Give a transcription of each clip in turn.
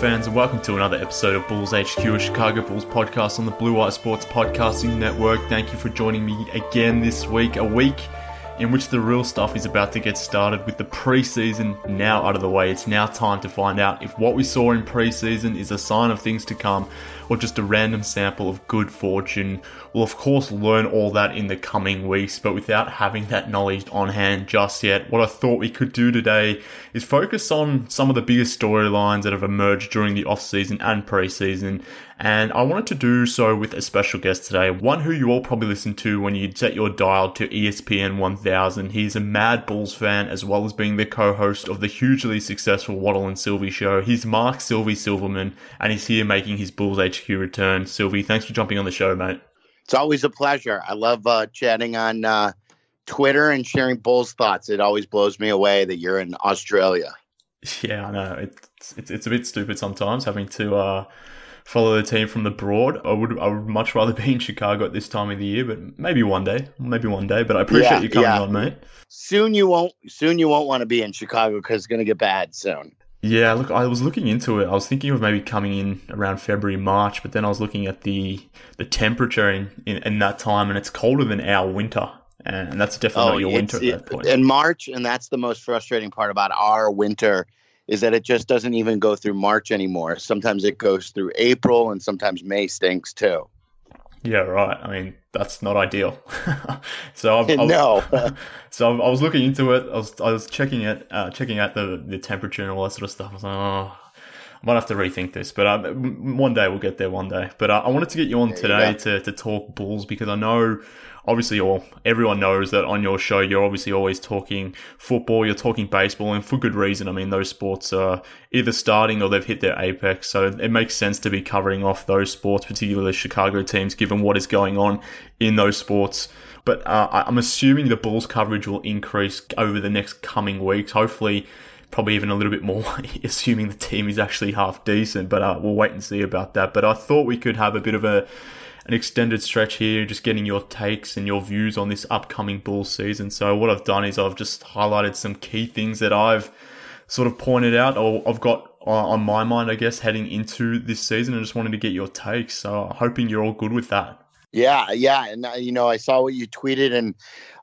Fans, and welcome to another episode of Bulls HQ, a Chicago Bulls podcast on the Blue Wire Sports Podcasting Network. Thank you for joining me again this week, a week in which the real stuff is about to get started with the preseason now out of the way. It's now time to find out if what we saw in preseason is a sign of things to come or just a random sample of good fortune. We'll, of course, learn all that in the coming weeks, but without having that knowledge on hand just yet, what I thought we could do today is focus on some of the biggest storylines that have emerged during the off-season and preseason and I wanted to do so with a special guest today, one who you all probably listen to when you set your dial to ESPN 1000. He's a mad Bulls fan as well as being the co-host of the hugely successful Waddle and Silvy show. He's Marc Silvy Silverman, and he's here making his Bulls HQ return. Silvy, thanks for jumping on the show, mate. It's always a pleasure. I love uh, chatting on uh, Twitter and sharing Bulls thoughts. It always blows me away that you're in Australia. Yeah, I know. It's it's, it's a bit stupid sometimes having to uh, follow the team from the broad. I would I would much rather be in Chicago at this time of the year, but maybe one day, maybe one day. But I appreciate yeah, you coming yeah. on, mate. Soon you won't. Soon you won't want to be in Chicago because it's going to get bad soon. Yeah, look, I was looking into it. I was thinking of maybe coming in around February, March, but then I was looking at the the temperature in, in, in that time, and it's colder than our winter, and that's definitely oh, not your winter at that point. In March, and that's the most frustrating part about our winter is that it just doesn't even go through March anymore. Sometimes it goes through April, and sometimes May stinks too. Yeah, right. I mean, that's not ideal. so I've, I've, no. so I was looking into it. I was I was checking it, uh, checking out the the temperature and all that sort of stuff. I was like, oh, I might have to rethink this, but uh, one day we'll get there. One day. But uh, I wanted to get you on there today you to to talk Bulls because I know obviously all everyone knows that on your show you're obviously always talking football, you're talking baseball, and for good reason. I mean, those sports are either starting or they've hit their apex, so it makes sense to be covering off those sports, particularly the Chicago teams, given what is going on in those sports. But uh, I'm assuming the Bulls coverage will increase over the next coming weeks. Hopefully, probably even a little bit more, assuming the team is actually half decent. But uh, we'll wait and see about that. But I thought we could have a bit of a an extended stretch here, just getting your takes and your views on this upcoming Bulls season. So what I've done is I've just highlighted some key things that I've sort of pointed out or I've got on my mind, I guess, heading into this season. and just wanted to get your takes. So hoping you're all good with that. Yeah, yeah, and uh, you know, I saw what you tweeted, and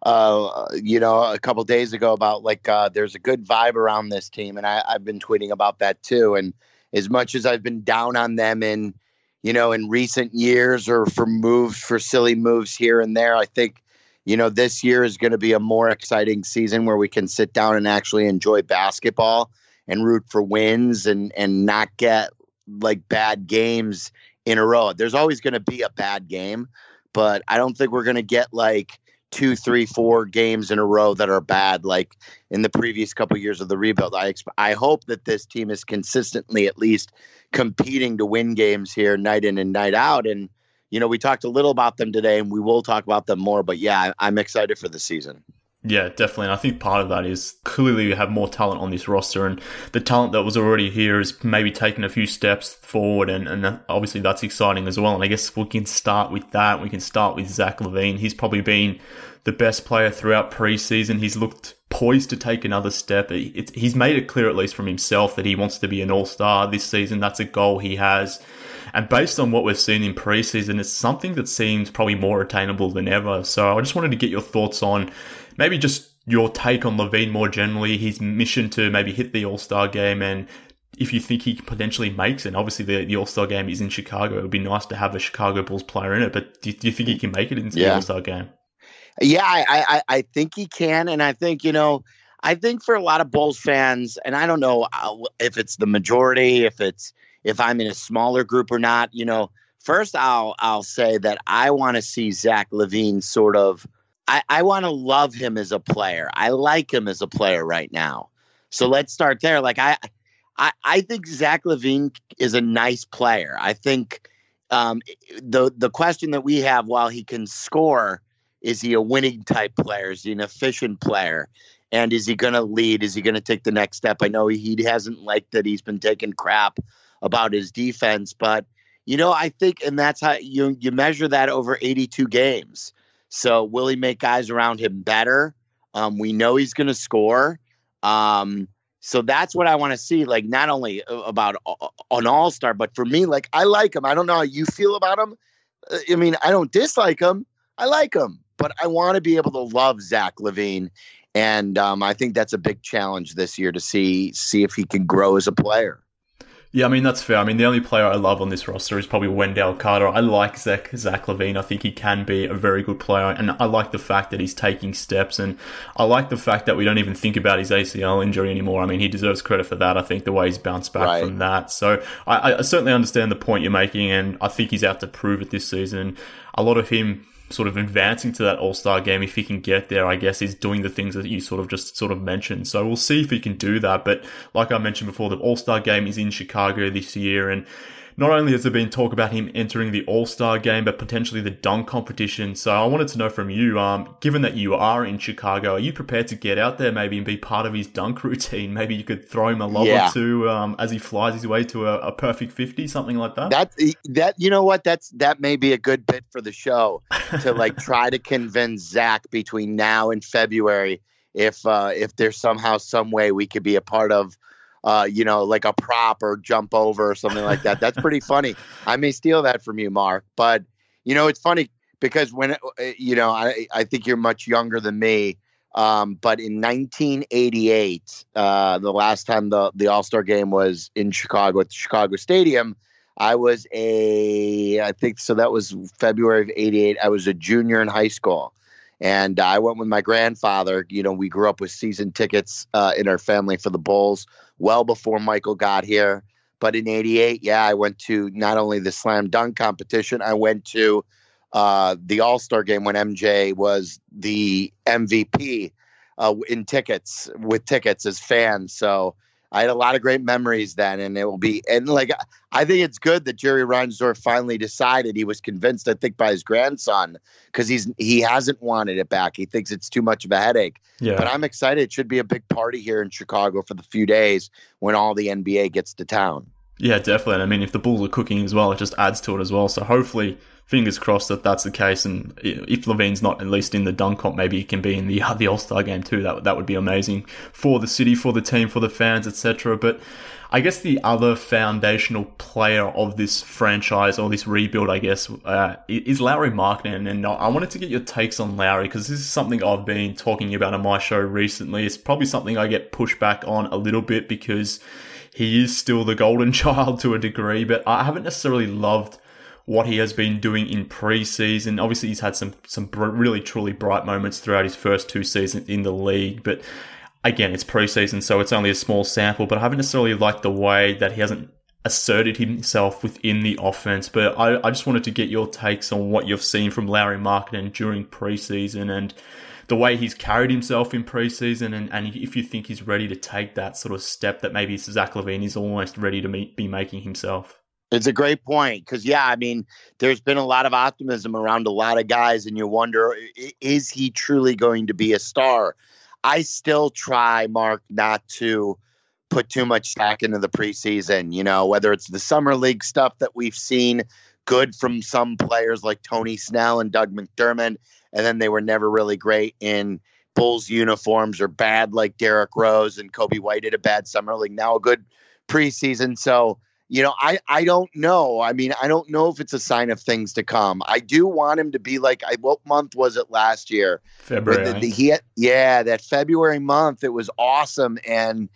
uh, you know, a couple days ago about like uh, there's a good vibe around this team, and I, I've been tweeting about that too. And as much as I've been down on them in you know, in recent years or for moves, for silly moves here and there. I think, you know, this year is going to be a more exciting season where we can sit down and actually enjoy basketball and root for wins and and not get like bad games in a row. There's always going to be a bad game, but I don't think we're going to get like two, three, four games in a row that are bad, like in the previous couple years of the rebuild. I I hope that this team is consistently at least competing to win games here night in and night out. And you know, we talked a little about them today, and we will talk about them more. But yeah, I'm excited for the season. Yeah, definitely. And I think part of that is clearly we have more talent on this roster, and the talent that was already here is maybe taken a few steps forward, and, and obviously that's exciting as well. And I guess we can start with that. We can start with Zach LaVine. He's probably been the best player throughout preseason. He's looked poised to take another step. he's made it clear, at least from himself, that he wants to be an all star this season. That's a goal he has. And based on what we've seen in preseason, it's something that seems probably more attainable than ever. So I just wanted to get your thoughts on maybe just your take on LaVine more generally, his mission to maybe hit the All Star game, and if you think he potentially makes it. obviously, the, the All Star game is in Chicago. It would be nice to have a Chicago Bulls player in it, but do, do you think he can make it into yeah. the All Star game? Yeah, I, I, I think he can, and I think you know. I think for a lot of Bulls fans, and I don't know if it's the majority, if it's if I'm in a smaller group or not. You know, first I'll I'll say that I want to see Zach LaVine sort of I, I want to love him as a player. I like him as a player right now. So let's start there. Like I, I, I think Zach LaVine is a nice player. I think um, the the question that we have while he can score is he a winning type player? Is he an efficient player? And is he going to lead? Is he going to take the next step? I know he hasn't liked that he's been taking crap about his defense, but you know I think, and that's how you you measure that over 82 games. So will he make guys around him better? Um, we know he's going to score. Um, So that's what I want to see. Like not only about an all star, but for me, like I like him. I don't know how you feel about him. Uh, I mean, I don't dislike him. I like him, but I want to be able to love Zach LaVine, and um, I think that's a big challenge this year to see see if he can grow as a player. Yeah, I mean that's fair. I mean the only player I love on this roster is probably Wendell Carter. I like Zach Zach LaVine. I think he can be a very good player, and I like the fact that he's taking steps, and I like the fact that we don't even think about his ACL injury anymore. I mean he deserves credit for that. I think the way he's bounced back right. from that. So I, I certainly understand the point you're making, and I think he's out to prove it this season. A lot of him sort of advancing to that All Star game, if he can get there, I guess, is doing the things that you sort of just sort of mentioned. So we'll see if he can do that. But like I mentioned before, the All Star game is in Chicago this year, and not only has there been talk about him entering the All Star game, but potentially the dunk competition. So I wanted to know from you, um, given that you are in Chicago, are you prepared to get out there maybe and be part of his dunk routine? Maybe you could throw him a lob yeah. or two um, as he flies his way to a, a, perfect fifty, something like that. That that you know what? That's that may be a good bit for the show to like try to convince Zach between now and February if uh, if there's somehow some way we could be a part of uh, you know, like a prop or jump over or something like that. That's pretty funny. I may steal that from you, Mark. But you know, it's funny because when uh, you know, I I think you're much younger than me. Um, but in 1988, uh, the last time the the All Star game was in Chicago at the Chicago Stadium, I was a I think so that was February of '88. I was a junior in high school, and I went with my grandfather. You know, we grew up with season tickets uh, in our family for the Bulls well before Michael got here. But in '88, yeah, I went to not only the slam dunk competition, I went to uh, the All Star game when MJ was the MVP uh, in tickets with tickets as fans. So I had a lot of great memories then, and it will be and like I think it's good that Jerry Reinsdorf finally decided he was convinced. I think by his grandson because he's he hasn't wanted it back. He thinks it's too much of a headache. Yeah. But I'm excited. It should be a big party here in Chicago for the few days when all the NBA gets to town. Yeah, definitely. I mean, if the Bulls are cooking as well, it just adds to it as well. So hopefully fingers crossed that that's the case. And if LaVine's not at least in the dunk comp, maybe he can be in the the All Star game too. That that would be amazing for the city, for the team, for the fans, etc. But I guess the other foundational player of this franchise or this rebuild, I guess, uh, is Lauri Markkanen. And I wanted to get your takes on Lauri because this is something I've been talking about on my show recently. It's probably something I get pushed back on a little bit because he is still the golden child to a degree, but I haven't necessarily loved what he has been doing in preseason. Obviously, he's had some some really truly bright moments throughout his first two seasons in the league, but again, it's preseason, so it's only a small sample. But I haven't necessarily liked the way that he hasn't asserted himself within the offense. But I, I just wanted to get your takes on what you've seen from Lauri Markkanen during preseason and the way he's carried himself in preseason, and, and if you think he's ready to take that sort of step that maybe Zach LaVine is almost ready to meet, be making himself. It's a great point because, yeah, I mean, there's been a lot of optimism around a lot of guys, and you wonder, is he truly going to be a star? I still try, Mark, not to put too much stock into the preseason, you know, whether it's the summer league stuff that we've seen good from some players like Tony Snell and Doug McDermott, and then they were never really great in Bulls uniforms or bad like Derrick Rose and Coby White did a bad summer league. Now a good preseason. So you know, I I don't know. I mean, I don't know if it's a sign of things to come. I do want him to be like, I what month was it last year? February. The, the, he had, yeah, that February month. It was awesome, and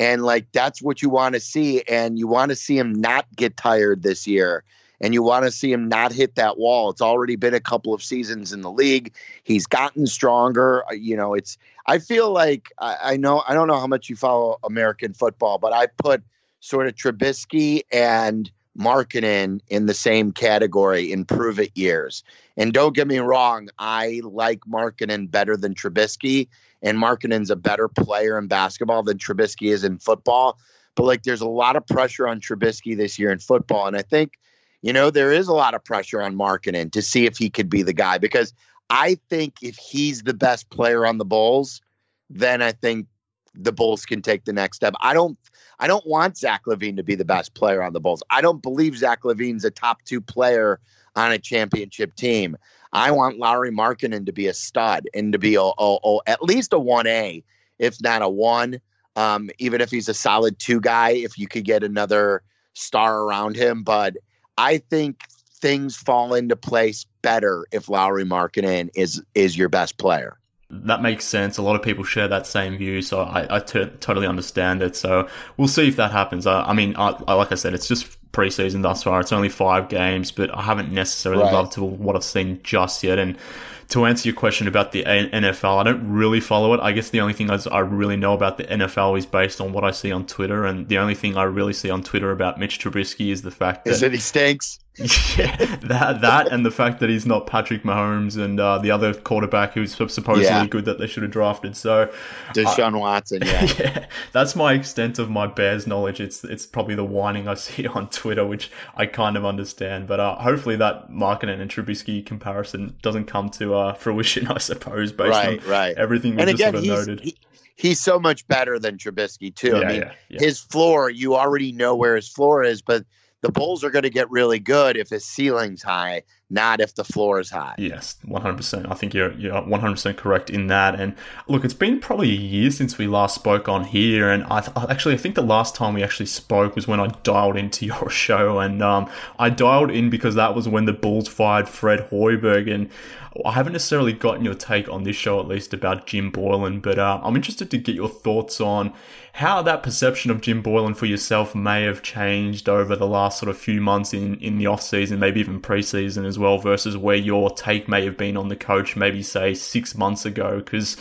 and like that's what you want to see, and you want to see him not get tired this year, and you want to see him not hit that wall. It's already been a couple of seasons in the league. He's gotten stronger. Uh, you know, it's. I feel like I, I know. I don't know how much you follow American football, but I put sort of Trubisky and Markkanen in the same category in prove it years. And don't get me wrong, I like Markkanen better than Trubisky, and Markkanen's a better player in basketball than Trubisky is in football. But like, there's a lot of pressure on Trubisky this year in football, and I think, you know, there is a lot of pressure on Markkanen to see if he could be the guy because I think if he's the best player on the Bulls, then I think the Bulls can take the next step. I don't I don't want Zach LaVine to be the best player on the Bulls. I don't believe Zach LaVine's a top two player on a championship team. I want Lauri Markkanen to be a stud and to be a, a, a, at least a 1A, if not a 1. Um, even if he's a solid two guy, if you could get another star around him. But I think things fall into place better if Lauri Markkanen is is your best player. That makes sense. A lot of people share that same view, so I, I t- totally understand it. So we'll see if that happens. I, I mean, I, I, like I said, it's just preseason thus far. It's only five games, but I haven't necessarily right. loved what I've seen just yet. And to answer your question about the NFL, I don't really follow it. I guess the only thing I really know about the NFL is based on what I see on Twitter, and the only thing I really see on Twitter about Mitch Trubisky is the fact that, is that he stinks. yeah, that that and the fact that he's not Patrick Mahomes and uh, the other quarterback who's supposedly yeah. good that they should have drafted. So Deshaun uh, Watson, yeah. yeah, that's my extent of my Bears knowledge. It's it's probably the whining I see on Twitter, which I kind of understand. But uh, hopefully that Markkanen and Trubisky comparison doesn't come to uh, fruition. I suppose based right, on right. everything we and just again, sort of noted. He, he's so much better than Trubisky too. Yeah, I mean, yeah, yeah. his floor, you already know where his floor is, but the Bulls are going to get really good if his ceiling's high, not if the floor is high. Yes, 100%. I think you're, you're 100% correct in that. And look, it's been probably a year since we last spoke on here. And I th- actually, I think the last time we actually spoke was when I dialed into your show. And um, I dialed in because that was when the Bulls fired Fred Hoiberg. And I haven't necessarily gotten your take on this show, at least about Jim Boylen, but uh, I'm interested to get your thoughts on how that perception of Jim Boylen for yourself may have changed over the last sort of few months in, in the off season, maybe even preseason as well, versus where your take may have been on the coach, maybe say six months ago, because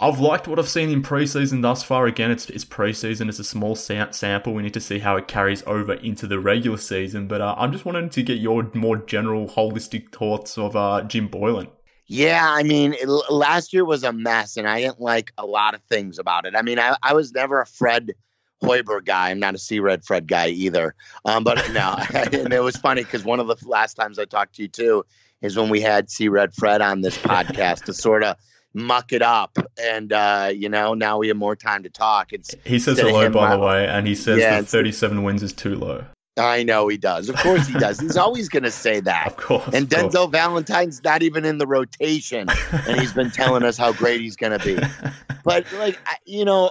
I've liked what I've seen in preseason thus far. Again, it's, it's preseason, it's a small sample. We need to see how it carries over into the regular season. But uh, I'm just wanting to get your more general, holistic thoughts of uh, Jim Boylen. Yeah, I mean, it, last year was a mess, and I didn't like a lot of things about it. I mean, I, I was never a Fred Hoiberg guy. I'm not a C Red Fred guy either. Um, but no, and it was funny because one of the last times I talked to you too is when we had C Red Fred on this podcast to sort of muck it up and uh, you know now we have more time to talk it's he says hello by the way and he says yeah, that 37 wins is too low I know he does. Of course he does. He's always going to say that. Of course. And Denzel course. Valentine's not even in the rotation, and he's been telling us how great he's going to be. But like, you know,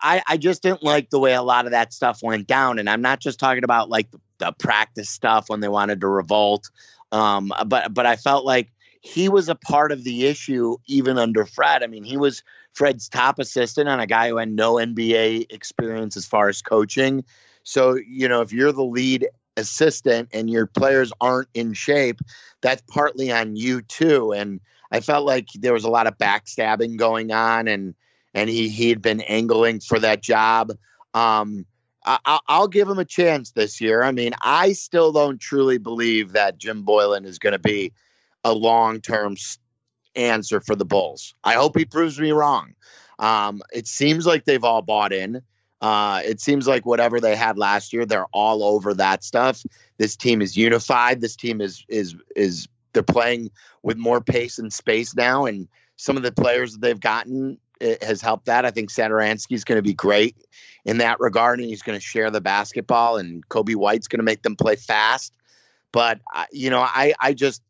I I just didn't like the way a lot of that stuff went down, and I'm not just talking about like the, the practice stuff when they wanted to revolt, um, but but I felt like he was a part of the issue even under Fred. I mean, he was Fred's top assistant on a guy who had no NBA experience as far as coaching. So, you know, if you're the lead assistant and your players aren't in shape, that's partly on you too. And I felt like there was a lot of backstabbing going on and and he he had been angling for that job. Um, I, will give him a chance this year. I mean, I still don't truly believe that Jim Boylen is going to be a long term answer for the Bulls. I hope he proves me wrong. Um, it seems like they've all bought in. Uh, it seems like whatever they had last year, they're all over that stuff. This team is unified. This team is is is they're playing with more pace and space now, and some of the players that they've gotten has helped that. I think Satoransky is going to be great in that regard, and he's going to share the basketball, and Coby White's going to make them play fast. But you know, I I just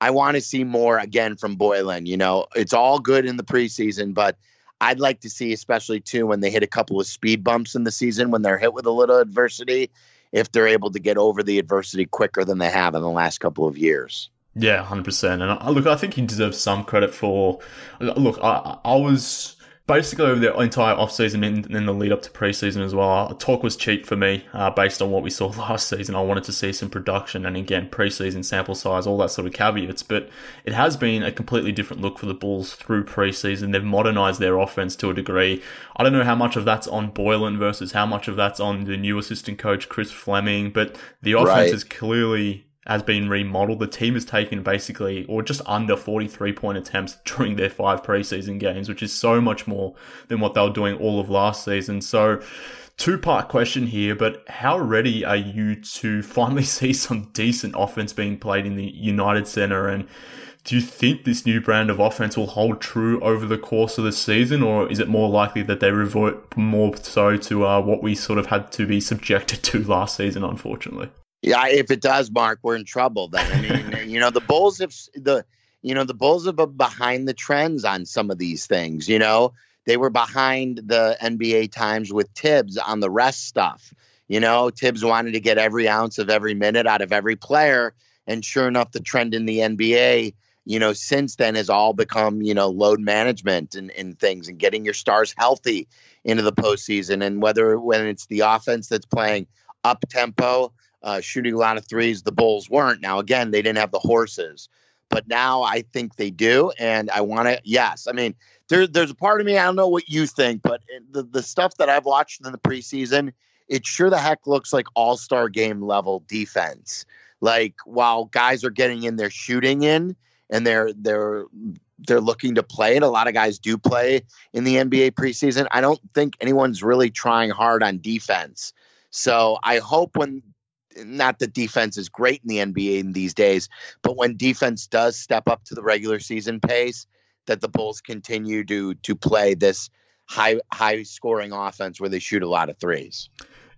I want to see more again from Boylen. You know, it's all good in the preseason, but I'd like to see, especially too, when they hit a couple of speed bumps in the season, when they're hit with a little adversity, if they're able to get over the adversity quicker than they have in the last couple of years. Yeah, hundred percent. And I, look, I think he deserves some credit for. Look, I, I was basically over the entire offseason and in the lead up to preseason as well, talk was cheap for me uh, based on what we saw last season. I wanted to see some production and again, preseason sample size, all that sort of caveats. But it has been a completely different look for the Bulls through preseason. They've modernized their offense to a degree. I don't know how much of that's on Boylen versus how much of that's on the new assistant coach, Chris Fleming, but the offense right. is clearly has been remodeled. The team has taken basically, or just under 43 point attempts during their five preseason games, which is so much more than what they were doing all of last season. So, two part question here, but how ready are you to finally see some decent offense being played in the United Center? And do you think this new brand of offense will hold true over the course of the season, or is it more likely that they revert more so to uh, what we sort of had to be subjected to last season, unfortunately? Yeah, if it does, Mark, we're in trouble. Then I mean, you know, the Bulls have the you know the Bulls have been behind the trends on some of these things. You know, they were behind the NBA times with Thibs on the rest stuff. You know, Thibs wanted to get every ounce of every minute out of every player. And sure enough, the trend in the NBA, you know, since then has all become, you know, load management and, and things and getting your stars healthy into the postseason. And whether when it's the offense that's playing up tempo, uh, shooting a lot of threes, the Bulls weren't. Now, again, they didn't have the horses, but now I think they do. And I want to, yes, I mean, there, there's a part of me, I don't know what you think, but the, the stuff that I've watched in the preseason, it sure the heck looks like all star game level defense. Like while guys are getting in their shooting in and they're they're they're looking to play and A lot of guys do play in the NBA preseason. I don't think anyone's really trying hard on defense. So I hope when not that defense is great in the NBA in these days, but when defense does step up to the regular season pace, that the Bulls continue to to play this high high scoring offense where they shoot a lot of threes.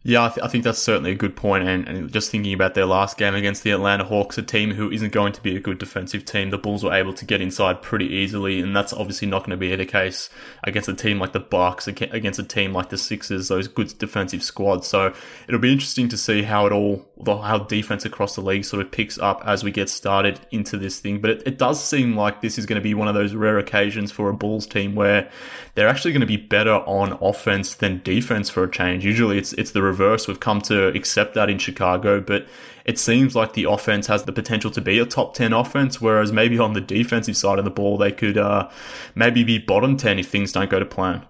Yeah, I, th- I, think that's certainly a good point. And, and, just thinking about their last game against the Atlanta Hawks, a team who isn't going to be a good defensive team, the Bulls were able to get inside pretty easily, and that's obviously not going to be the case against a team like the Bucks, against a team like the Sixers, those good defensive squads. So it'll be interesting to see how it all, how defense across the league sort of picks up as we get started into this thing. But it, it does seem like this is going to be one of those rare occasions for a Bulls team where they're actually going to be better on offense than defense for a change. Usually, it's it's the reverse. We've come to accept that in Chicago, but it seems like the offense has the potential to be a top 10 offense, whereas maybe on the defensive side of the ball, they could uh, maybe be bottom 10 if things don't go to plan.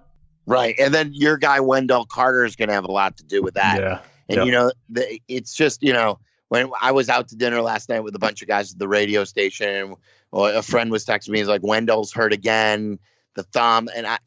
Right. And then your guy, Wendell Carter, is going to have a lot to do with that. Yeah. And, yep. you know, the, it's just, you know, when I was out to dinner last night with a bunch of guys at the radio station, a friend was texting me, he's like, Wendell's hurt again, the thumb. And I,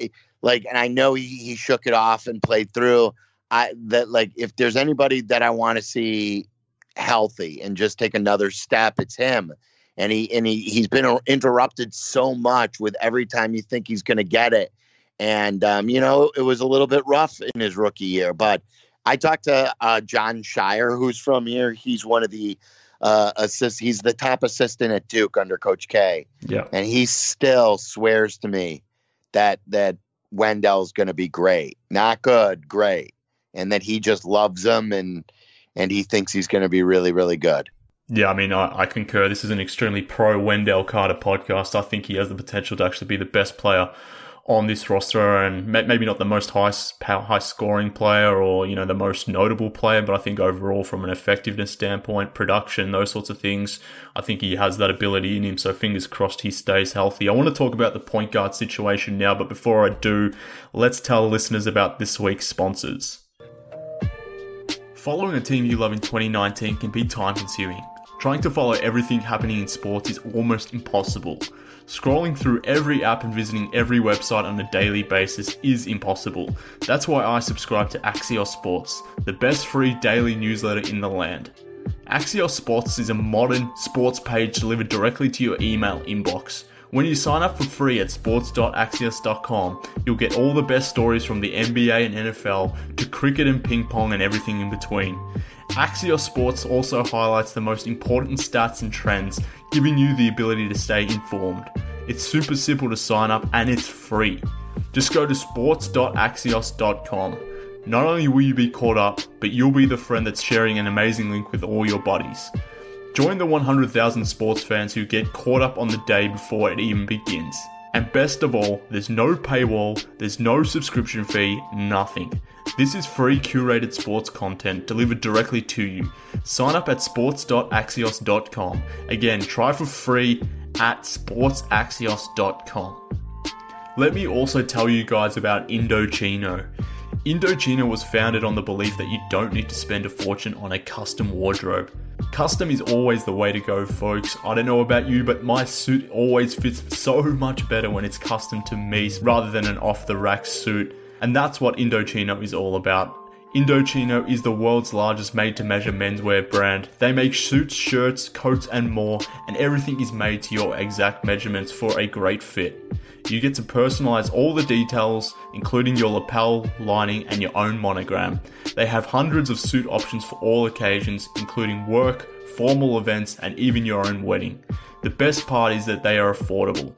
like, and I know he, he shook it off and played through. I that like if there's anybody that I want to see healthy and just take another step, it's him. And he and he he's been interrupted so much with every time you think he's going to get it. And um, you know, it was a little bit rough in his rookie year. But I talked to uh, Jon Scheyer, who's from here. He's one of the uh, assist. He's the top assistant at Duke under Coach K. Yeah, and he still swears to me that that Wendell's going to be great. Not good, great and that he just loves him and and he thinks he's going to be really really good. Yeah, I mean, I, I, concur. This is an extremely pro Wendell Carter podcast. I think he has the potential to actually be the best player on this roster, and maybe not the most high high scoring player or you know the most notable player, but I think overall from an effectiveness standpoint, production, those sorts of things, I think he has that ability in him. So fingers crossed he stays healthy. I want to talk about the point guard situation now, but before I do, let's tell listeners about this week's sponsors. Following a team you love in 2019 can be time consuming. Trying to follow everything happening in sports is almost impossible. Scrolling through every app and visiting every website on a daily basis is impossible. That's why I subscribe to Axios Sports, the best free daily newsletter in the land. Axios Sports is a modern sports page delivered directly to your email inbox. When you sign up for free at sports.axios.com, you'll get all the best stories from the NBA and NFL to cricket and ping pong and everything in between. Axios Sports also highlights the most important stats and trends, giving you the ability to stay informed. It's super simple to sign up and it's free. Just go to sports.axios.com. Not only will you be caught up, but you'll be the friend that's sharing an amazing link with all your buddies. Join the 100,000 sports fans who get caught up on the day before it even begins. And best of all, there's no paywall, there's no subscription fee, nothing. This is free curated sports content delivered directly to you. Sign up at sports.axios.com. Again, try for free at sportsaxios.com. Let me also tell you guys about Indochino. Indochino was founded on the belief that you don't need to spend a fortune on a custom wardrobe. Custom is always the way to go, folks. I don't know about you, but my suit always fits so much better when it's custom to me rather than an off the rack suit. And that's what Indochino is all about. Indochino is the world's largest made to measure menswear brand. They make suits, shirts, coats, and more, and everything is made to your exact measurements for a great fit. You get to personalize all the details, including your lapel, lining, and your own monogram. They have hundreds of suit options for all occasions, including work, formal events, and even your own wedding. The best part is that they are affordable.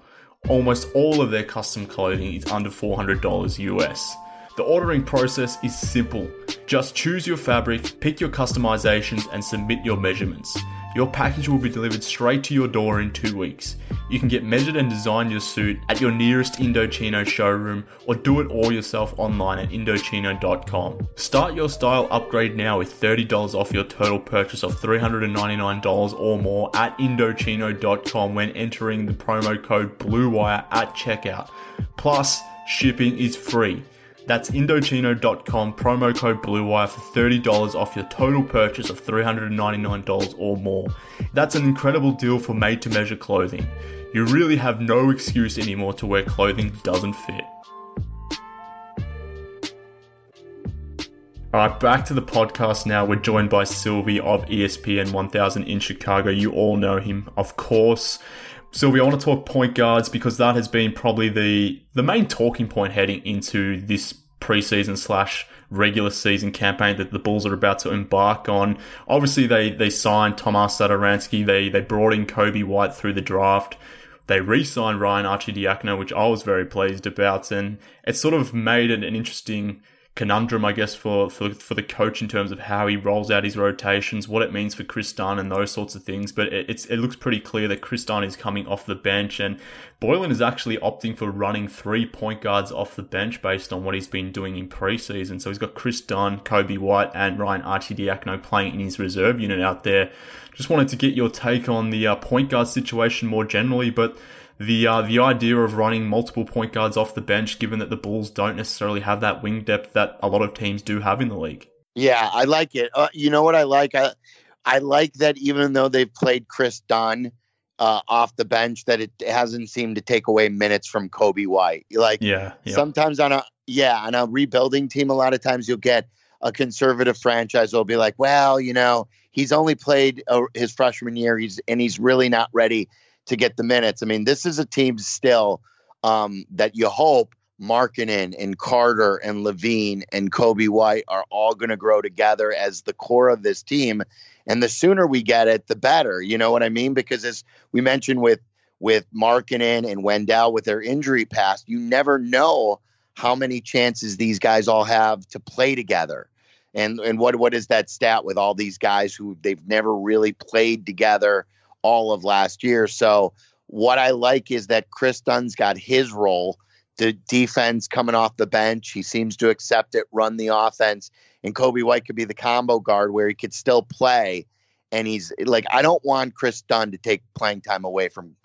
Almost all of their custom clothing is under $400 US. The ordering process is simple. Just choose your fabric, pick your customizations, and submit your measurements. Your package will be delivered straight to your door in two weeks. You can get measured and design your suit at your nearest Indochino showroom or do it all yourself online at Indochino.com. Start your style upgrade now with $30 off your total purchase of $399 or more at Indochino.com when entering the promo code BLUEWIRE at checkout. Plus, shipping is free. That's Indochino.com, promo code BLUEWIRE for $30 off your total purchase of $399 or more. That's an incredible deal for made to measure clothing. You really have no excuse anymore to wear clothing that doesn't fit. Alright, back to the podcast now. We're joined by Silvy of ESPN 1000 in Chicago. You all know him, of course. Sylvia, I want to talk point guards because that has been probably the the main talking point heading into this preseason slash regular season campaign that the Bulls are about to embark on. Obviously, they they signed Tomas Satoransky. They they brought in Coby White through the draft. They re-signed Ryan Arcidiacono, which I was very pleased about, and it sort of made it an interesting conundrum, I guess, for, for for the coach in terms of how he rolls out his rotations, what it means for Chris Dunn, and those sorts of things. But it, it's it looks pretty clear that Chris Dunn is coming off the bench, and Boylen is actually opting for running three point guards off the bench based on what he's been doing in preseason. So he's got Chris Dunn, Coby White, and Ryan Arcidiacono playing in his reserve unit out there. Just wanted to get your take on the uh, point guard situation more generally, but the uh, the idea of running multiple point guards off the bench, given that the Bulls don't necessarily have that wing depth that a lot of teams do have in the league. Yeah, I like it. Uh, you know what I like? I I like that even though they've played Chris Dunn uh, off the bench, that it hasn't seemed to take away minutes from Coby White. Like, yeah, yeah. sometimes on a yeah on a rebuilding team, a lot of times you'll get a conservative franchise will be like, well, you know, he's only played uh, his freshman year, he's and he's really not ready to get the minutes. I mean, this is a team still um, that you hope Markkanen and Carter and LaVine and Coby White are all going to grow together as the core of this team. And the sooner we get it, the better. You know what I mean? Because as we mentioned with with Markkanen and Wendell with their injury past, you never know how many chances these guys all have to play together. And and what what is that stat with all these guys who they've never really played together all of last year. So what I like is that Chris Dunn's got his role. The defense coming off the bench, he seems to accept it, run the offense, and Coby White could be the combo guard where he could still play. And he's like, I don't want Chris Dunn to take playing time away from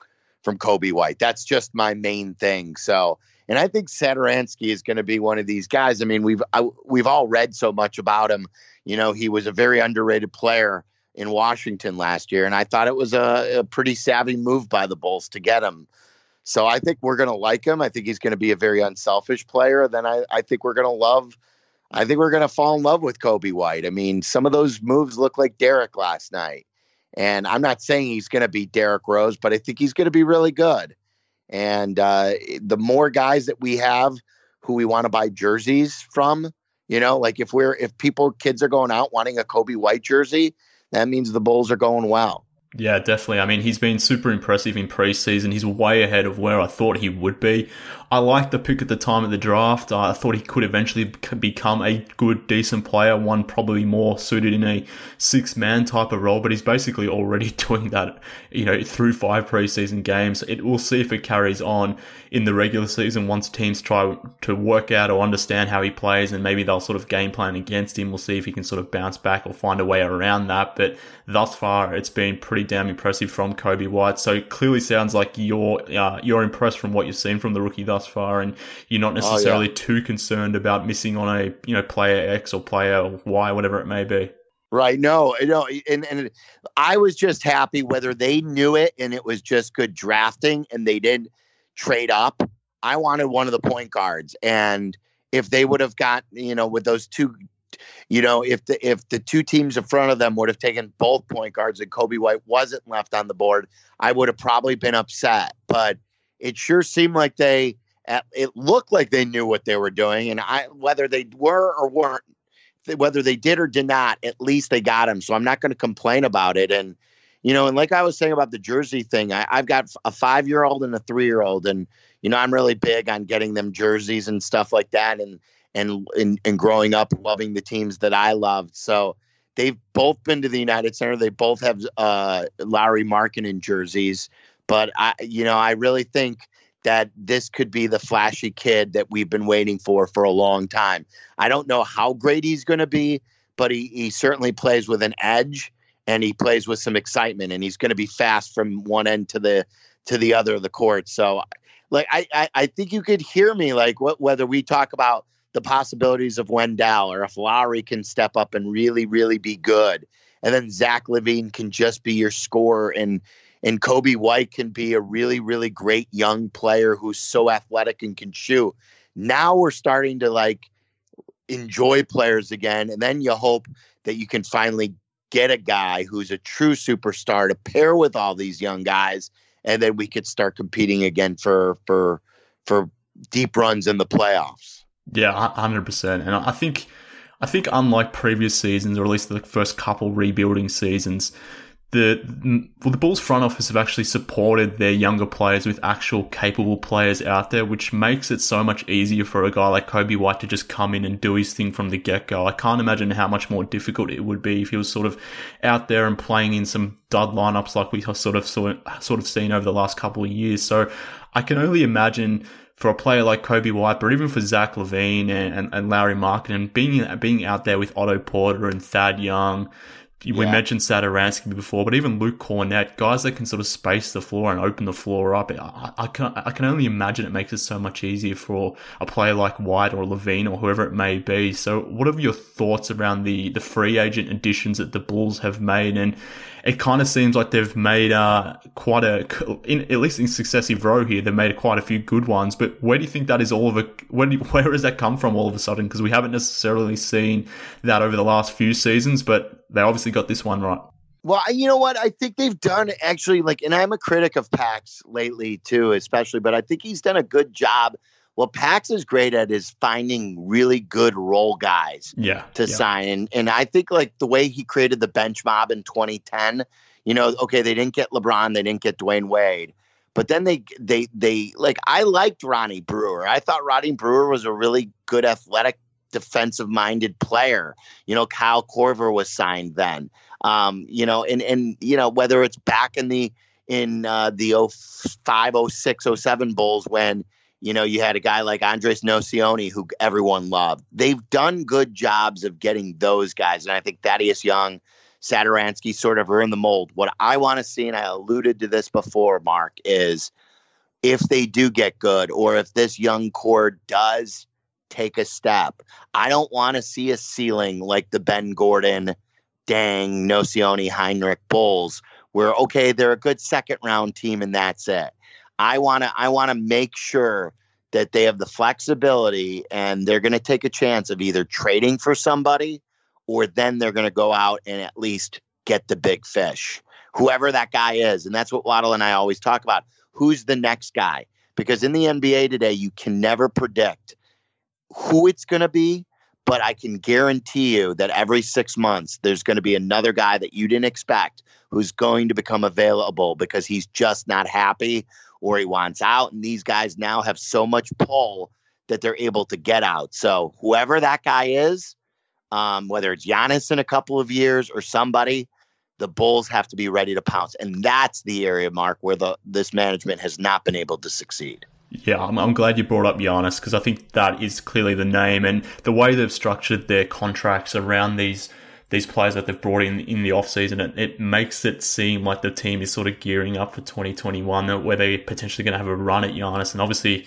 from Coby White. That's just my main thing. So, and I think Satoransky is going to be one of these guys. I mean, we've I, we've all read so much about him. You know, he was a very underrated player in Washington last year, and I thought it was a, a pretty savvy move by the Bulls to get him. So I think we're going to like him. I think he's going to be a very unselfish player. Then I, I think we're going to love. I think we're going to fall in love with Coby White. I mean, some of those moves look like Derrick last night. And I'm not saying he's going to be Derrick Rose, but I think he's going to be really good. And uh, the more guys that we have who we want to buy jerseys from, you know, like if we're if people kids are going out wanting a Coby White jersey, that means the Bulls are going well. Yeah, definitely. I mean, he's been super impressive in preseason. He's way ahead of where I thought he would be. I liked the pick at the time of the draft. I thought he could eventually become a good, decent player, one probably more suited in a six man type of role, but he's basically already doing that, you know, through five preseason games. It, we'll see if it carries on in the regular season once teams try to work out or understand how he plays and maybe they'll sort of game plan against him. We'll see if he can sort of bounce back or find a way around that. But thus far, it's been pretty damn impressive from Coby White. So clearly sounds like you're, uh, you're impressed from what you've seen from the rookie thus thus far, and you're not necessarily oh, yeah. too concerned about missing on a you know player X or player Y, whatever it may be. Right. No, no, and and I was just happy whether they knew it and it was just good drafting and they didn't trade up. I wanted one of the point guards, and if they would have got you know with those two, you know, if the if the two teams in front of them would have taken both point guards and Coby White wasn't left on the board, I would have probably been upset. But it sure seemed like they it looked like they knew what they were doing, and I whether they were or weren't, whether they did or did not, at least they got him. So I'm not going to complain about it. And you know, and like I was saying about the jersey thing, I, I've got a five year old and a three year old, and you know, I'm really big on getting them jerseys and stuff like that, and and and, and growing up loving the teams that I loved. So they've both been to the United Center. They both have uh, Lauri Markkanen jerseys, but I, you know, I really think that this could be the flashy kid that we've been waiting for for a long time. I don't know how great he's going to be, but he, he certainly plays with an edge and he plays with some excitement and he's going to be fast from one end to the to the other of the court. So like I, I, I think you could hear me like what whether we talk about the possibilities of Wendell or if Lauri can step up and really, really be good. And then Zach LaVine can just be your scorer and and Coby White can be a really, really great young player who's so athletic and can shoot. Now we're starting to like enjoy players again. And then you hope that you can finally get a guy who's a true superstar to pair with all these young guys. And then we could start competing again for for for deep runs in the playoffs. Yeah, hundred percent. And I think I think unlike previous seasons, or at least the first couple rebuilding seasons, the well, the Bulls front office have actually supported their younger players with actual capable players out there, which makes it so much easier for a guy like Coby White to just come in and do his thing from the get go. I can't imagine how much more difficult it would be if he was sort of out there and playing in some dud lineups like we sort of sort of seen over the last couple of years. So I can only imagine for a player like Coby White, but even for Zach LaVine and, and, and Lauri Markkanen, being being out there with Otto Porter and Thad Young, we yeah. mentioned Satoransky before, but even Luke Kornet, guys that can sort of space the floor and open the floor up. I, I, can I can only imagine it makes it so much easier for a player like White or LaVine or whoever it may be. So, what are your thoughts around the the free agent additions that the Bulls have made and it kind of seems like they've made uh, quite a, in, at least in successive row here, they've made quite a few good ones. But where do you think that is all of a, where, do, where has that come from all of a sudden? Because we haven't necessarily seen that over the last few seasons, but they obviously got this one right. Well, you know what? I think they've done actually like, and I'm a critic of Pax lately too, especially, but I think he's done a good job what Pax is great at is finding really good role guys yeah, to yeah. sign. And and I think like the way he created the bench mob in 2010, you know, okay, they didn't get LeBron, they didn't get Dwyane Wade. But then they they they like I liked Ronnie Brewer. I thought Ronnie Brewer was a really good athletic defensive minded player. You know, Kyle Korver was signed then. Um, you know, and and you know, whether it's back in the in uh, the 05, 06, 07 Bulls when you know, you had a guy like Andres Nocioni who everyone loved. They've done good jobs of getting those guys. And I think Thaddeus Young, Satoransky sort of are in the mold. What I want to see, and I alluded to this before, Mark, is if they do get good or if this young core does take a step, I don't want to see a ceiling like the Ben Gordon, Deng, Nocioni, Hinrich Bulls, where, okay, they're a good second round team and that's it. I want to I want to make sure that they have the flexibility and they're going to take a chance of either trading for somebody or then they're going to go out and at least get the big fish, whoever that guy is. And that's what Waddle and I always talk about. Who's the next guy? Because in the NBA today, you can never predict who it's going to be, but I can guarantee you that every six months, there's going to be another guy that you didn't expect who's going to become available because he's just not happy or he wants out. And these guys now have so much pull that they're able to get out. So whoever that guy is, um, whether it's Giannis in a couple of years or somebody, the Bulls have to be ready to pounce. And that's the area, Mark, where the this management has not been able to succeed. Yeah, I'm, I'm glad you brought up Giannis because I think that is clearly the name and the way they've structured their contracts around these – these players that they've brought in in the offseason, it, it makes it seem like the team is sort of gearing up for 2021, where they're potentially going to have a run at Giannis. And obviously,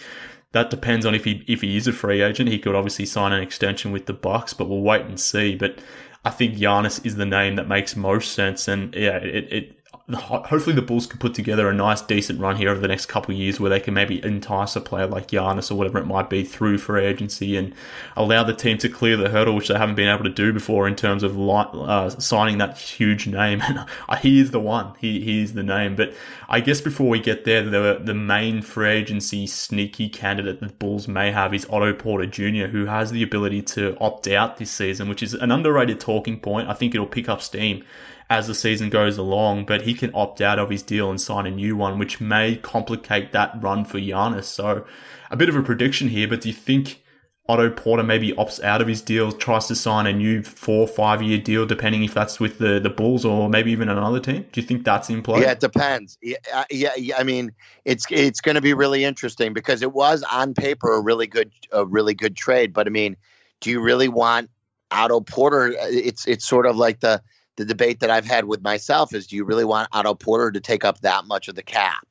that depends on if he if he is a free agent. He could obviously sign an extension with the Bucks, but we'll wait and see. But I think Giannis is the name that makes most sense, and yeah, it, it hopefully the Bulls can put together a nice, decent run here over the next couple of years where they can maybe entice a player like Giannis or whatever it might be through free agency and allow the team to clear the hurdle, which they haven't been able to do before in terms of uh, signing that huge name. And he is the one. He, he is the name. But I guess before we get there, the, the main free agency sneaky candidate that the Bulls may have is Otto Porter Jr., who has the ability to opt out this season, which is an underrated talking point. I think it'll pick up steam as the season goes along, but he can opt out of his deal and sign a new one, which may complicate that run for Giannis. So a bit of a prediction here, but do you think Otto Porter maybe opts out of his deal, tries to sign a new four, five year deal, depending if that's with the, the Bulls or maybe even another team. Do you think that's in play? Yeah, it depends. Yeah, uh, yeah, yeah I mean, it's it's going to be really interesting because it was on paper a really good a really good trade, but I mean, do you really want Otto Porter? It's it's sort of like the the debate that I've had with myself is do you really want Otto Porter to take up that much of the cap?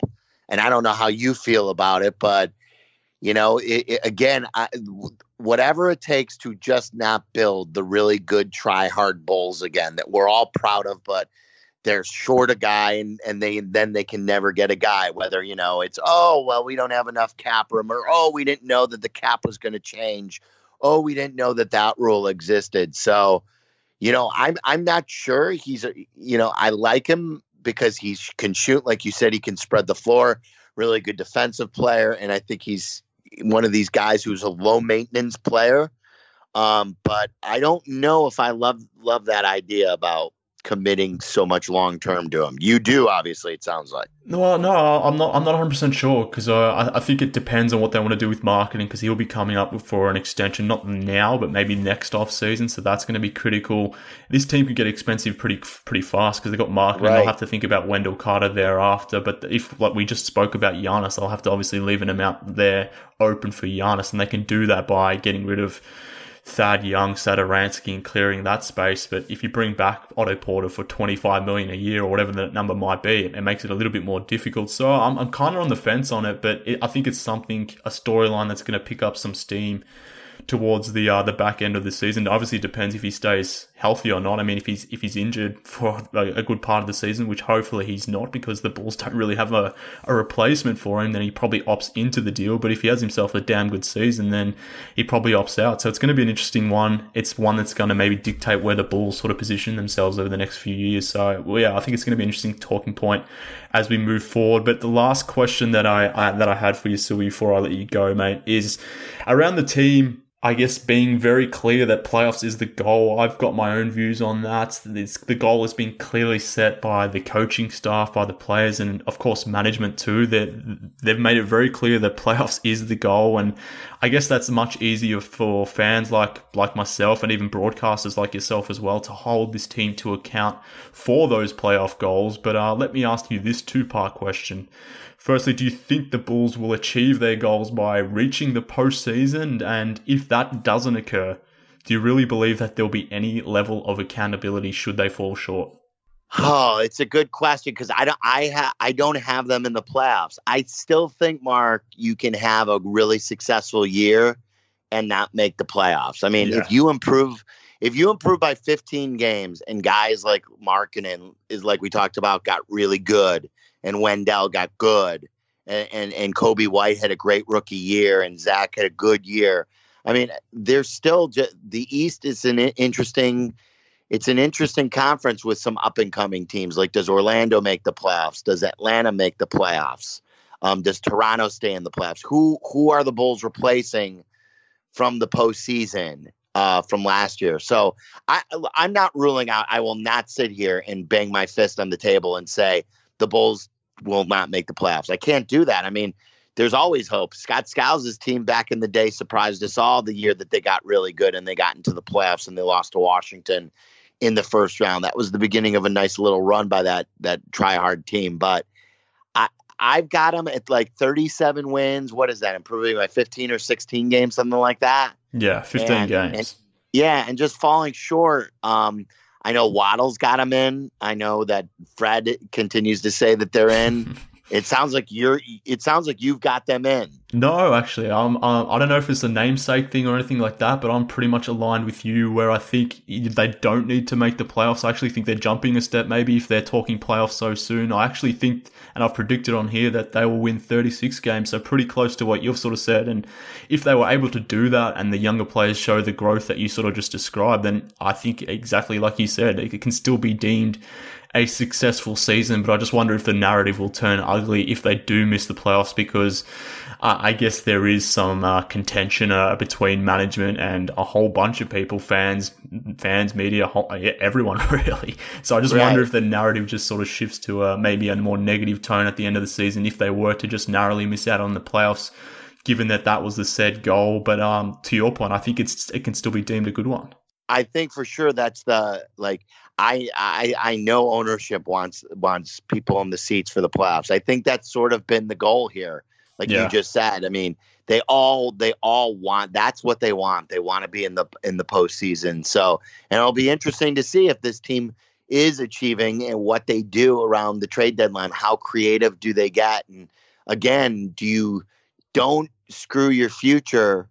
And I don't know how you feel about it, but you know, it, it, again, I, whatever it takes to just not build the really good try hard bulls again that we're all proud of, but they're short a guy and, and they then they can never get a guy, whether, you know, it's oh well we don't have enough cap room or oh we didn't know that the cap was going to change. Oh, we didn't know that that rule existed. So, you know, I'm I'm not sure he's a, you know, I like him because he can shoot like you said he can spread the floor, really good defensive player and I think he's one of these guys who's a low maintenance player. Um, but I don't know if I love love that idea about committing so much long term to him. You do, obviously. It sounds like. Well, no, I'm not. I'm not 100 percent sure because uh, I, I think it depends on what they want to do with Markkanen because he'll be coming up for an extension, not now, but maybe next off season. So that's going to be critical. This team could get expensive pretty pretty fast because they've got Markkanen. Right. They'll have to think about Wendell Carter thereafter. But if like we just spoke about Giannis, they'll have to obviously leave an amount there open for Giannis, and they can do that by getting rid of Thad Young, Satoransky, and clearing that space. But if you bring back Otto Porter for 25 million a year or whatever that number might be, it makes it a little bit more difficult. So I'm, I'm kind of on the fence on it, but it, I think it's something, a storyline that's going to pick up some steam towards the uh, the back end of the season. It obviously, depends if he stays healthy or not. I mean, if he's if he's injured for a, good part of the season, which hopefully he's not, because the Bulls don't really have a, a replacement for him, then he probably opts into the deal. But if he has himself a damn good season, then he probably opts out. So it's going to be an interesting one. It's one that's going to maybe dictate where the Bulls sort of position themselves over the next few years. So well, yeah, I think it's going to be an interesting talking point as we move forward. But the last question that I, I that I had for you, Sui, before I let you go, mate, is around the team I guess being very clear that playoffs is the goal. I've got my own views on that. It's, the goal has been clearly set by the coaching staff, by the players, and of course management too. That they've made it very clear that playoffs is the goal, and I guess that's much easier for fans like like myself and even broadcasters like yourself as well to hold this team to account for those playoff goals. But uh, let me ask you this two part question. Firstly, do you think the Bulls will achieve their goals by reaching the postseason? And if that doesn't occur, do you really believe that there'll be any level of accountability should they fall short? Oh, it's a good question because I don't I ha- I don't have them in the playoffs. I still think Mark, you can have a really successful year and not make the playoffs. I mean, yeah. if you improve if you improve by 15 games and guys like Markkanen is like we talked about got really good and Wendell got good, and, and, and Coby White had a great rookie year, and Zach had a good year. I mean, there's still just, the East is an interesting. It's an interesting conference with some up and coming teams. Like, does Orlando make the playoffs? Does Atlanta make the playoffs? Um, does Toronto stay in the playoffs? Who who are the Bulls replacing from the postseason uh, from last year? So I I'm not ruling out. I will not sit here and bang my fist on the table and say the Bulls will not make the playoffs. I can't do that. I mean, there's always hope. Scott Skiles' team back in the day surprised us all the year that they got really good and they got into the playoffs and they lost to Washington in the first round. That was the beginning of a nice little run by that that try hard team. But I I've got them at like 37 wins. What is that? Improving by 15 or 16 games, something like that. Yeah, 15 and, games. And, yeah, and just falling short. Um, I know Waddle's got him in. I know that Fred continues to say that they're in. It sounds like you're. It sounds like you've got them in. No, actually, I'm. Um, I don't know if it's a namesake thing or anything like that, but I'm pretty much aligned with you. Where I think they don't need to make the playoffs. I actually think they're jumping a step. Maybe if they're talking playoffs so soon, I actually think, and I've predicted on here that they will win 36 games, so pretty close to what you've sort of said. And if they were able to do that, and the younger players show the growth that you sort of just described, then I think exactly like you said, it can still be deemed a successful season, but I just wonder if the narrative will turn ugly if they do miss the playoffs because uh, I guess there is some uh, contention uh, between management and a whole bunch of people, fans, fans, media, whole, everyone really. So I just right. wonder if the narrative just sort of shifts to uh, maybe a more negative tone at the end of the season if they were to just narrowly miss out on the playoffs, given that that was the said goal. But um, to your point, I think it's it can still be deemed a good one. I think for sure that's the like I I I know ownership wants wants people in the seats for the playoffs. I think that's sort of been the goal here like yeah. you just said. I mean, they all they all want that's what they want. They want to be in the in the postseason. So, and it'll be interesting to see if this team is achieving and what they do around the trade deadline. How creative do they get? And again, do you don't screw your future,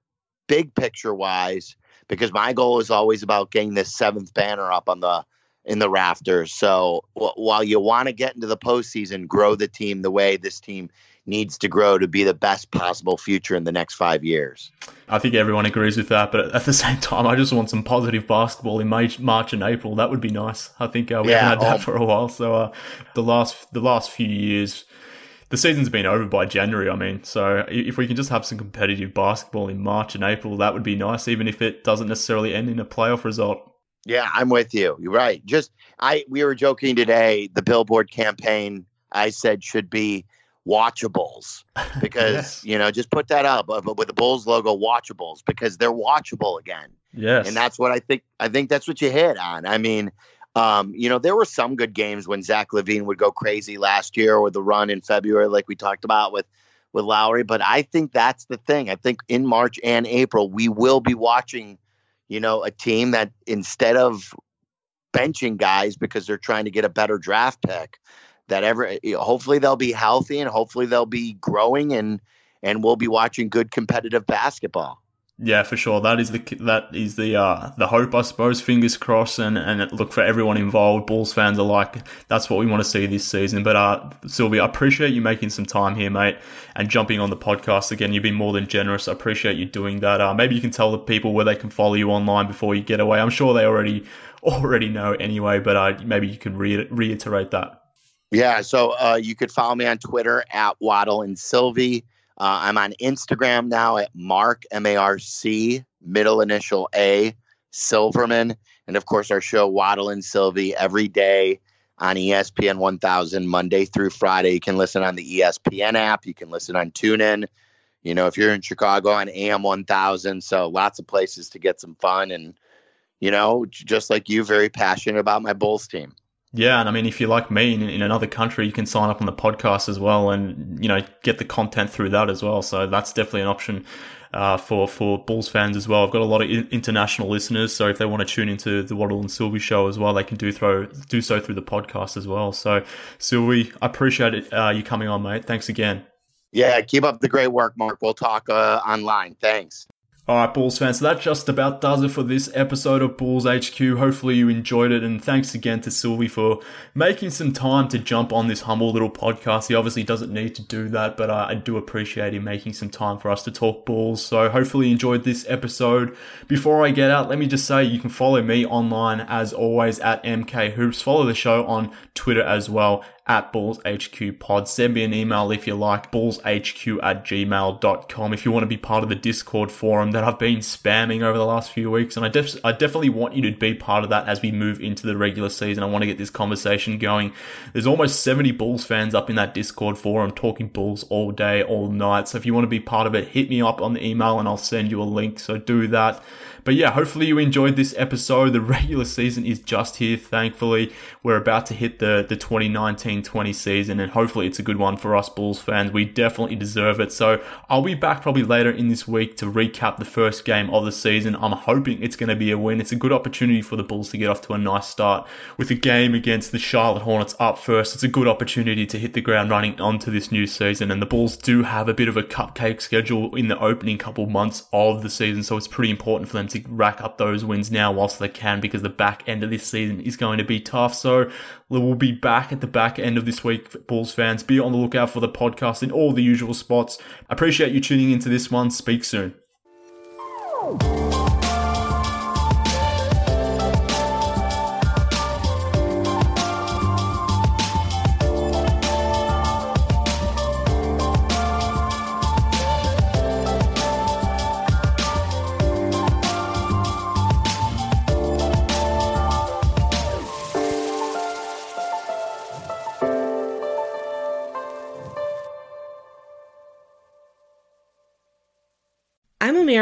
big picture wise? Because my goal is always about getting this seventh banner up on the in the rafters. So w- while you want to get into the postseason, grow the team the way this team needs to grow to be the best possible future in the next five years. I think everyone agrees with that, but at the same time, I just want some positive basketball in May, March and April. That would be nice. I think uh, we yeah, haven't had that oh. for a while. So uh, the last the last few years, the season's been over by January. I mean, so if we can just have some competitive basketball in March and April, that would be nice, even if it doesn't necessarily end in a playoff result. Yeah, I'm with you. You're right. Just I we were joking today. The Billboard campaign I said should be watchables because yes. you know just put that up with the bulls logo watchables because they're watchable again yes and that's what i think i think that's what you hit on i mean um, you know there were some good games when zach LaVine would go crazy last year or the run in february like we talked about with with Lauri but i think that's the thing i think in march and april we will be watching you know a team that instead of benching guys because they're trying to get a better draft pick that ever hopefully they'll be healthy and hopefully they'll be growing and and we'll be watching good competitive basketball. Yeah, for sure. That is the that is the uh, the hope, I suppose. Fingers crossed, and and look for everyone involved. Bulls fans alike. That's what we want to see this season. But uh, I appreciate you making some time here, mate, and jumping on the podcast again. You've been more than generous. I appreciate you doing that. Uh, maybe you can tell the people where they can follow you online before you get away. I'm sure they already already know anyway, but uh, maybe you can re- reiterate that. Yeah, so uh, you could follow me on Twitter at Waddle and Silvy. Uh, I'm on Instagram now at Marc M A R C middle initial A Silverman, and of course our show Waddle and Silvy every day on ESPN 1000 Monday through Friday. You can listen on the ESPN app. You can listen on TuneIn. You know, if you're in Chicago on AM 1000, so lots of places to get some fun and you know, just like you, very passionate about my Bulls team. Yeah, and I mean, if you're like me in, in, another country, you can sign up on the podcast as well, and you know get the content through that as well. So that's definitely an option uh, for for Bulls fans as well. I've got a lot of international listeners, so if they want to tune into the Waddle and Silvy show as well, they can do throw do so through the podcast as well. So Silvy, I appreciate it uh, you coming on, mate. Thanks again. Yeah, keep up the great work, Mark. We'll talk uh, online. Thanks. All right, Bulls fans, so that just about does it for this episode of Bulls HQ. Hopefully you enjoyed it, and thanks again to Silvy for making some time to jump on this humble little podcast. He obviously doesn't need to do that, but I, do appreciate him making some time for us to talk Bulls. So hopefully you enjoyed this episode. Before I get out, let me just say you can follow me online as always at MK Hoops. Follow the show on Twitter as well at Bulls HQ Pod. Send me an email if you like, bullshq at gmail.com if you want to be part of the Discord forum that I've been spamming over the last few weeks. And I, def- I definitely want you to be part of that as we move into the regular season. I want to get this conversation going. There's almost 70 Bulls fans up in that Discord forum talking Bulls all day, all night. So if you want to be part of it, hit me up on the email and I'll send you a link. So do that. But yeah, hopefully you enjoyed this episode. The regular season is just here, thankfully. We're about to hit the, the 2019-20 season and hopefully it's a good one for us Bulls fans. We definitely deserve it. So I'll be back probably later in this week to recap the first game of the season. I'm hoping it's going to be a win. It's a good opportunity for the Bulls to get off to a nice start with a game against the Charlotte Hornets up first. It's a good opportunity to hit the ground running onto this new season and the Bulls do have a bit of a cupcake schedule in the opening couple months of the season. So it's pretty important for them to to rack up those wins now whilst they can because the back end of this season is going to be tough. So we'll be back at the back end of this week, Bulls fans. Be on the lookout for the podcast in all the usual spots. Appreciate you tuning into this one. Speak soon.